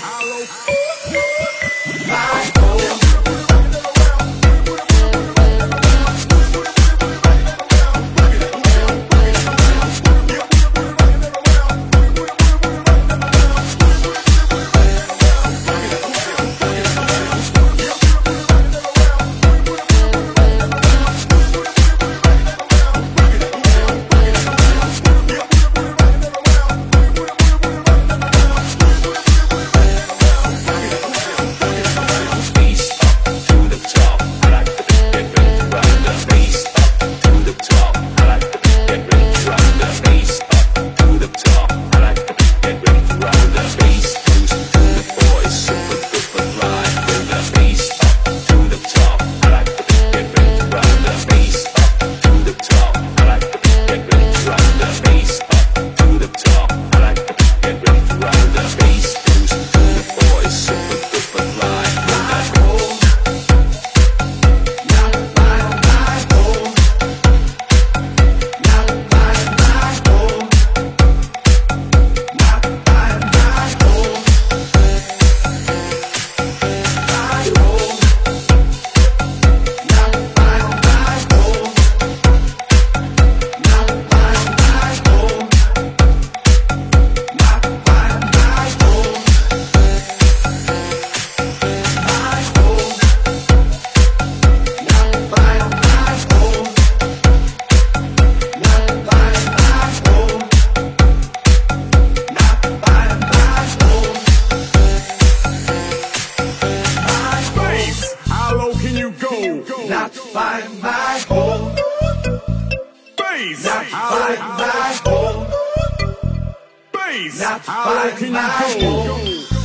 Hollow. Bass. How can